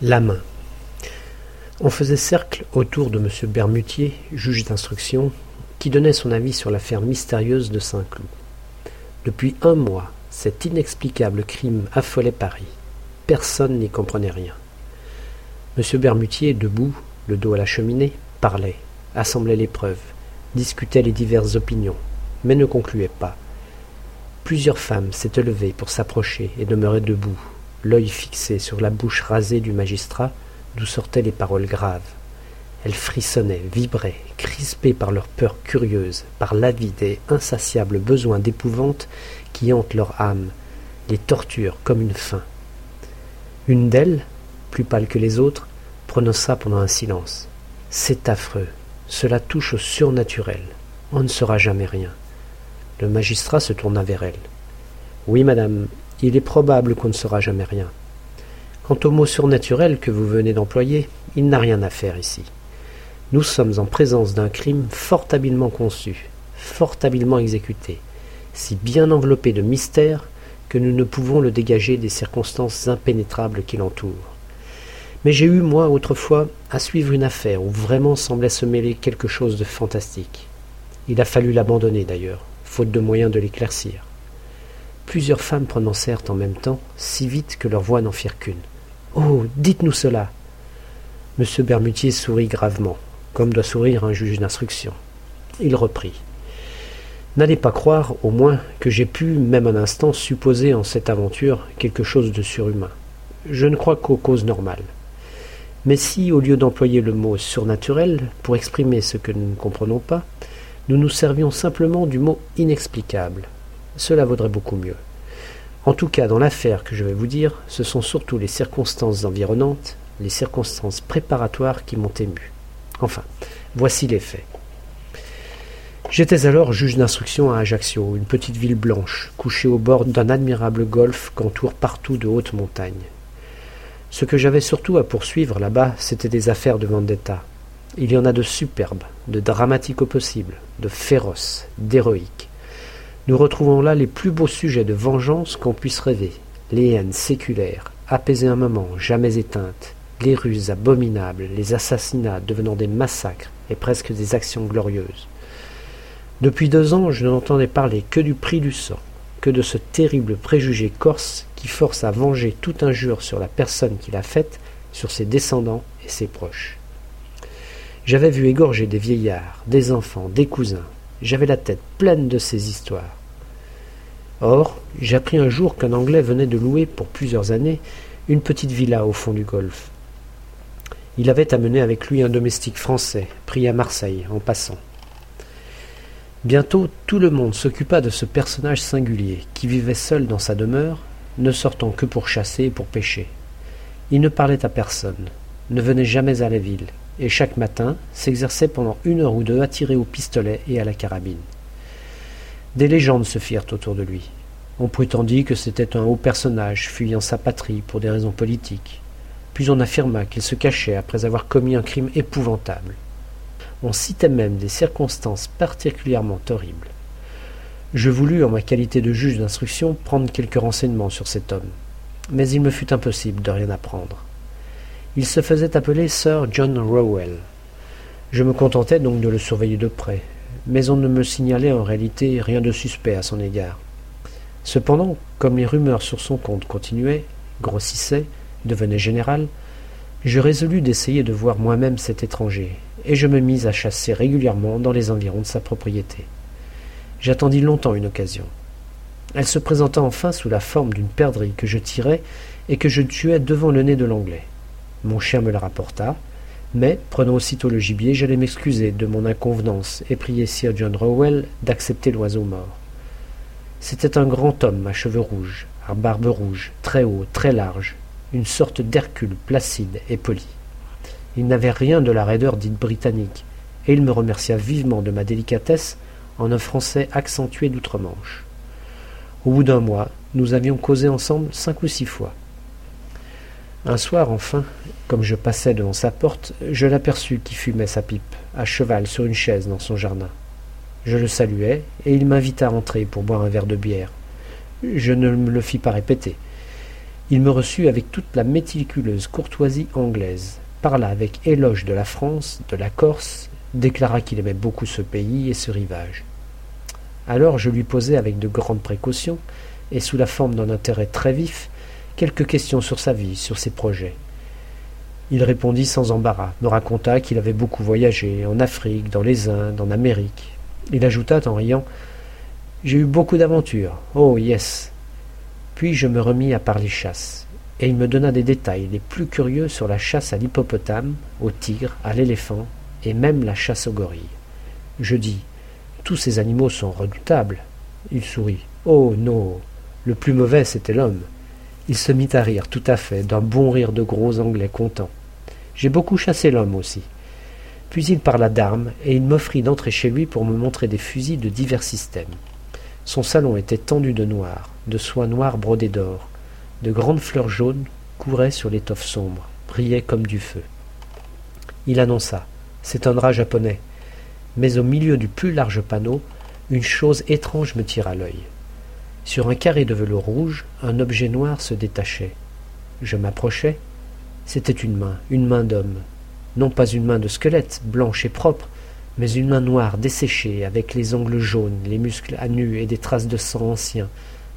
La main. On faisait cercle autour de M. Bermutier, juge d'instruction, qui donnait son avis sur l'affaire mystérieuse de Saint-Cloud. Depuis un mois, cet inexplicable crime affolait Paris. Personne n'y comprenait rien. M. Bermutier, debout, le dos à la cheminée, parlait, assemblait les preuves, discutait les diverses opinions, mais ne concluait pas. Plusieurs femmes s'étaient levées pour s'approcher et demeuraient debout, l'œil fixé sur la bouche rasée du magistrat, d'où sortaient les paroles graves. Elles frissonnaient, vibraient, crispées par leur peur curieuse, par l'avide et insatiable besoin d'épouvante qui hante leur âme, les torture comme une faim. Une d'elles, plus pâle que les autres, prononça pendant un silence. C'est affreux, cela touche au surnaturel. On ne saura jamais rien. Le magistrat se tourna vers elle. Oui, madame, il est probable qu'on ne saura jamais rien. Quant au mot surnaturel que vous venez d'employer, il n'a rien à faire ici. Nous sommes en présence d'un crime fort habilement conçu, fort habilement exécuté, si bien enveloppé de mystère que nous ne pouvons le dégager des circonstances impénétrables qui l'entourent. Mais j'ai eu, moi, autrefois, à suivre une affaire où vraiment semblait se mêler quelque chose de fantastique. Il a fallu l'abandonner, d'ailleurs, faute de moyens de l'éclaircir. Plusieurs femmes prononcèrent en même temps, si vite que leurs voix n'en firent qu'une. Oh. Dites-nous cela. Monsieur Bermutier sourit gravement comme doit sourire un juge d'instruction. Il reprit. N'allez pas croire, au moins, que j'ai pu, même un instant, supposer en cette aventure quelque chose de surhumain. Je ne crois qu'aux causes normales. Mais si, au lieu d'employer le mot surnaturel pour exprimer ce que nous ne comprenons pas, nous nous servions simplement du mot inexplicable, cela vaudrait beaucoup mieux. En tout cas, dans l'affaire que je vais vous dire, ce sont surtout les circonstances environnantes, les circonstances préparatoires qui m'ont ému. Enfin, voici les faits. J'étais alors juge d'instruction à Ajaccio, une petite ville blanche, couchée au bord d'un admirable golfe qu'entourent partout de hautes montagnes. Ce que j'avais surtout à poursuivre là-bas, c'était des affaires de vendetta. Il y en a de superbes, de dramatiques au possible, de féroces, d'héroïques. Nous retrouvons là les plus beaux sujets de vengeance qu'on puisse rêver, les haines séculaires, apaisées un moment, jamais éteintes, les ruses abominables, les assassinats devenant des massacres et presque des actions glorieuses. Depuis deux ans, je n'entendais parler que du prix du sang, que de ce terrible préjugé corse qui force à venger toute injure sur la personne qui l'a faite, sur ses descendants et ses proches. J'avais vu égorger des vieillards, des enfants, des cousins. J'avais la tête pleine de ces histoires. Or, j'appris un jour qu'un Anglais venait de louer pour plusieurs années une petite villa au fond du golfe. Il avait amené avec lui un domestique français, pris à Marseille, en passant. Bientôt tout le monde s'occupa de ce personnage singulier, qui vivait seul dans sa demeure, ne sortant que pour chasser et pour pêcher. Il ne parlait à personne, ne venait jamais à la ville, et chaque matin s'exerçait pendant une heure ou deux à tirer au pistolet et à la carabine. Des légendes se firent autour de lui. On prétendit que c'était un haut personnage fuyant sa patrie pour des raisons politiques puis on affirma qu'il se cachait après avoir commis un crime épouvantable. On citait même des circonstances particulièrement horribles. Je voulus, en ma qualité de juge d'instruction, prendre quelques renseignements sur cet homme, mais il me fut impossible de rien apprendre. Il se faisait appeler Sir John Rowell. Je me contentais donc de le surveiller de près, mais on ne me signalait en réalité rien de suspect à son égard. Cependant, comme les rumeurs sur son compte continuaient, grossissaient, devenait général, je résolus d'essayer de voir moi-même cet étranger, et je me mis à chasser régulièrement dans les environs de sa propriété. J'attendis longtemps une occasion. Elle se présenta enfin sous la forme d'une perdrix que je tirai et que je tuai devant le nez de l'anglais. Mon chien me la rapporta, mais, prenant aussitôt le gibier, j'allais m'excuser de mon inconvenance et prier Sir John Rowell d'accepter l'oiseau mort. C'était un grand homme à cheveux rouges, à barbe rouge, très haut, très large, une sorte d'Hercule placide et poli. Il n'avait rien de la raideur dite britannique, et il me remercia vivement de ma délicatesse en un français accentué d'outre-Manche. Au bout d'un mois, nous avions causé ensemble cinq ou six fois. Un soir, enfin, comme je passais devant sa porte, je l'aperçus qui fumait sa pipe, à cheval sur une chaise dans son jardin. Je le saluai, et il m'invita à entrer pour boire un verre de bière. Je ne me le fis pas répéter. Il me reçut avec toute la méticuleuse courtoisie anglaise, parla avec éloge de la France, de la Corse, déclara qu'il aimait beaucoup ce pays et ce rivage. Alors je lui posai avec de grandes précautions, et sous la forme d'un intérêt très vif, quelques questions sur sa vie, sur ses projets. Il répondit sans embarras, me raconta qu'il avait beaucoup voyagé, en Afrique, dans les Indes, en Amérique. Il ajouta en riant J'ai eu beaucoup d'aventures. Oh, yes. Puis je me remis à parler chasse, et il me donna des détails les plus curieux sur la chasse à l'hippopotame, au tigre, à l'éléphant, et même la chasse au gorille. Je dis tous ces animaux sont redoutables. Il sourit. Oh non. Le plus mauvais, c'était l'homme. Il se mit à rire, tout à fait, d'un bon rire de gros anglais contents. J'ai beaucoup chassé l'homme aussi. Puis il parla d'armes, et il m'offrit d'entrer chez lui pour me montrer des fusils de divers systèmes. Son salon était tendu de noir, de soie noire brodée d'or. De grandes fleurs jaunes couraient sur l'étoffe sombre, brillaient comme du feu. Il annonça. C'est un drap japonais mais au milieu du plus large panneau, une chose étrange me tira l'œil. Sur un carré de velours rouge, un objet noir se détachait. Je m'approchai. C'était une main, une main d'homme. Non pas une main de squelette, blanche et propre, mais une main noire, desséchée, avec les ongles jaunes, les muscles à nu et des traces de sang ancien,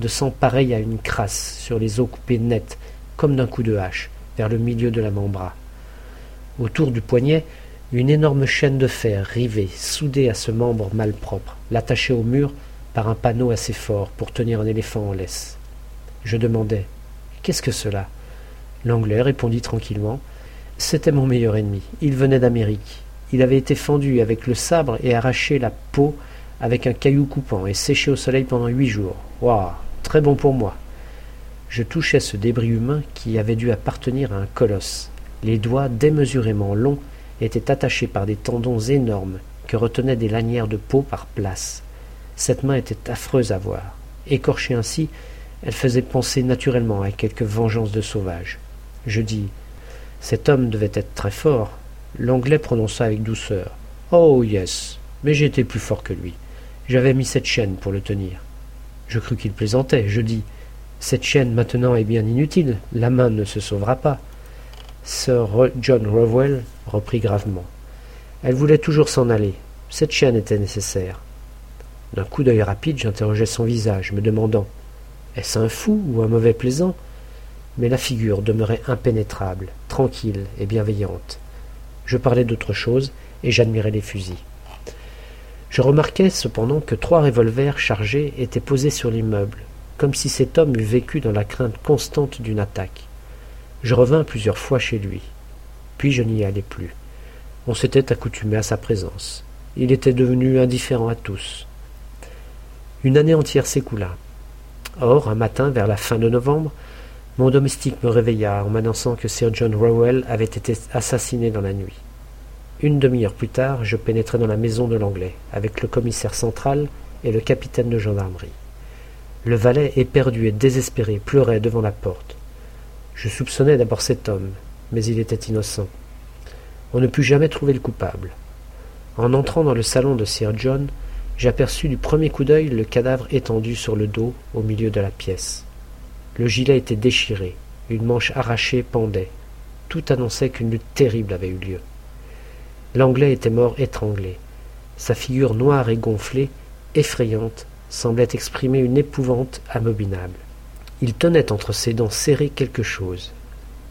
de sang pareil à une crasse, sur les os coupés nettes, comme d'un coup de hache, vers le milieu de la membra. Autour du poignet, une énorme chaîne de fer rivée, soudée à ce membre malpropre, l'attachait au mur par un panneau assez fort pour tenir un éléphant en laisse. Je demandai Qu'est-ce que cela? L'anglais répondit tranquillement C'était mon meilleur ennemi. Il venait d'Amérique. Il avait été fendu avec le sabre et arraché la peau avec un caillou coupant et séché au soleil pendant huit jours. Waouh Très bon pour moi. Je touchais ce débris humain qui avait dû appartenir à un colosse, les doigts démesurément longs était attachée par des tendons énormes que retenaient des lanières de peau par places. Cette main était affreuse à voir. Écorchée ainsi, elle faisait penser naturellement à quelque vengeance de sauvage. Je dis Cet homme devait être très fort. L'anglais prononça avec douceur. Oh yes, mais j'étais plus fort que lui. J'avais mis cette chaîne pour le tenir. Je crus qu'il plaisantait. Je dis Cette chaîne maintenant est bien inutile. La main ne se sauvera pas. Sir John Rowell reprit gravement. Elle voulait toujours s'en aller. Cette chaîne était nécessaire. D'un coup d'œil rapide, j'interrogeai son visage, me demandant Est-ce un fou ou un mauvais plaisant? Mais la figure demeurait impénétrable, tranquille et bienveillante. Je parlais d'autre chose, et j'admirais les fusils. Je remarquai cependant que trois revolvers chargés étaient posés sur l'immeuble, comme si cet homme eût vécu dans la crainte constante d'une attaque. Je revins plusieurs fois chez lui. Puis je n'y allais plus. On s'était accoutumé à sa présence. Il était devenu indifférent à tous. Une année entière s'écoula. Or, un matin, vers la fin de novembre, mon domestique me réveilla en m'annonçant que Sir John Rowell avait été assassiné dans la nuit. Une demi-heure plus tard, je pénétrai dans la maison de l'Anglais, avec le commissaire central et le capitaine de gendarmerie. Le valet, éperdu et désespéré, pleurait devant la porte. Je soupçonnais d'abord cet homme, mais il était innocent. On ne put jamais trouver le coupable. En entrant dans le salon de Sir John, j'aperçus du premier coup d'œil le cadavre étendu sur le dos au milieu de la pièce. Le gilet était déchiré, une manche arrachée pendait. Tout annonçait qu'une lutte terrible avait eu lieu. L'Anglais était mort étranglé. Sa figure noire et gonflée, effrayante, semblait exprimer une épouvante abominable. Il tenait entre ses dents serrées quelque chose,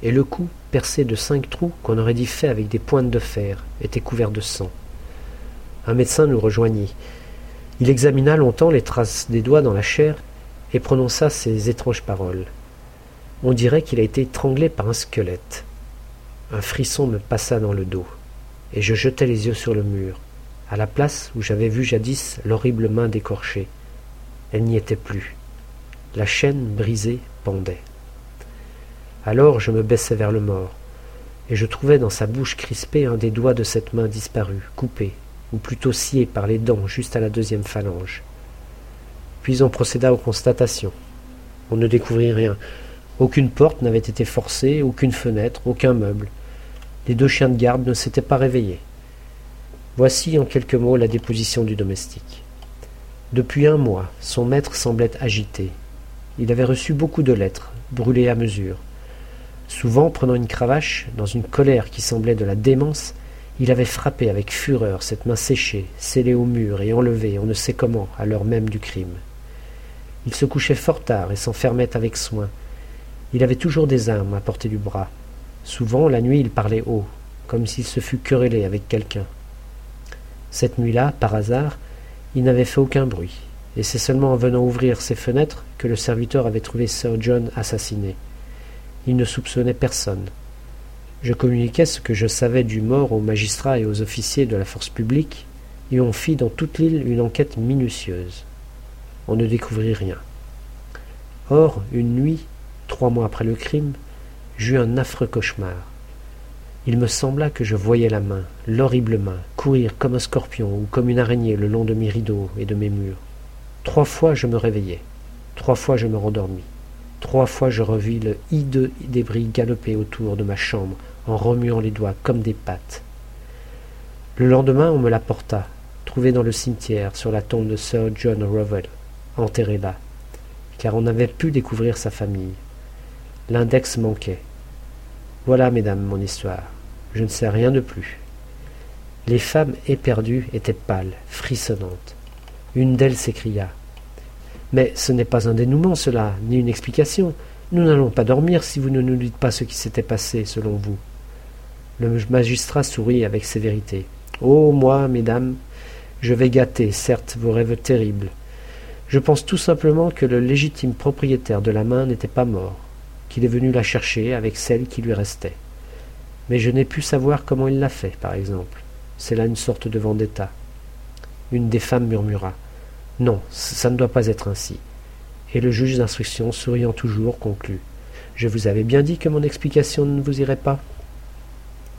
et le cou, percé de cinq trous qu'on aurait dit faits avec des pointes de fer, était couvert de sang. Un médecin nous rejoignit. Il examina longtemps les traces des doigts dans la chair et prononça ces étranges paroles. On dirait qu'il a été étranglé par un squelette. Un frisson me passa dans le dos, et je jetai les yeux sur le mur, à la place où j'avais vu jadis l'horrible main décorchée. Elle n'y était plus. La chaîne brisée pendait. Alors je me baissai vers le mort, et je trouvai dans sa bouche crispée un des doigts de cette main disparue, coupé, ou plutôt scié par les dents juste à la deuxième phalange. Puis on procéda aux constatations. On ne découvrit rien. Aucune porte n'avait été forcée, aucune fenêtre, aucun meuble. Les deux chiens de garde ne s'étaient pas réveillés. Voici en quelques mots la déposition du domestique. Depuis un mois, son maître semblait agité, il avait reçu beaucoup de lettres, brûlée à mesure. Souvent, prenant une cravache, dans une colère qui semblait de la démence, il avait frappé avec fureur cette main séchée, scellée au mur et enlevée on ne sait comment à l'heure même du crime. Il se couchait fort tard et s'enfermait avec soin. Il avait toujours des armes à portée du bras. Souvent, la nuit, il parlait haut, comme s'il se fût querellé avec quelqu'un. Cette nuit-là, par hasard, il n'avait fait aucun bruit, et c'est seulement en venant ouvrir ses fenêtres que le serviteur avait trouvé Sir John assassiné. Il ne soupçonnait personne. Je communiquai ce que je savais du mort aux magistrats et aux officiers de la force publique, et on fit dans toute l'île une enquête minutieuse. On ne découvrit rien. Or, une nuit, trois mois après le crime, j'eus un affreux cauchemar. Il me sembla que je voyais la main, l'horrible main, courir comme un scorpion ou comme une araignée le long de mes rideaux et de mes murs. Trois fois je me réveillai, trois fois je me rendormis, trois fois je revis le hideux débris galoper autour de ma chambre en remuant les doigts comme des pattes. Le lendemain on me l'apporta, trouvé dans le cimetière sur la tombe de Sir John Rowell, enterré là, car on avait pu découvrir sa famille. L'index manquait. Voilà, mesdames, mon histoire. Je ne sais rien de plus. Les femmes éperdues étaient pâles, frissonnantes. Une d'elles s'écria. Mais ce n'est pas un dénouement, cela, ni une explication. Nous n'allons pas dormir si vous ne nous dites pas ce qui s'était passé, selon vous. Le magistrat sourit avec sévérité. Oh, moi, mesdames, je vais gâter, certes, vos rêves terribles. Je pense tout simplement que le légitime propriétaire de la main n'était pas mort, qu'il est venu la chercher avec celle qui lui restait mais je n'ai pu savoir comment il l'a fait, par exemple. C'est là une sorte de vendetta. Une des femmes murmura. Non, ça ne doit pas être ainsi. Et le juge d'instruction, souriant toujours, conclut. Je vous avais bien dit que mon explication ne vous irait pas.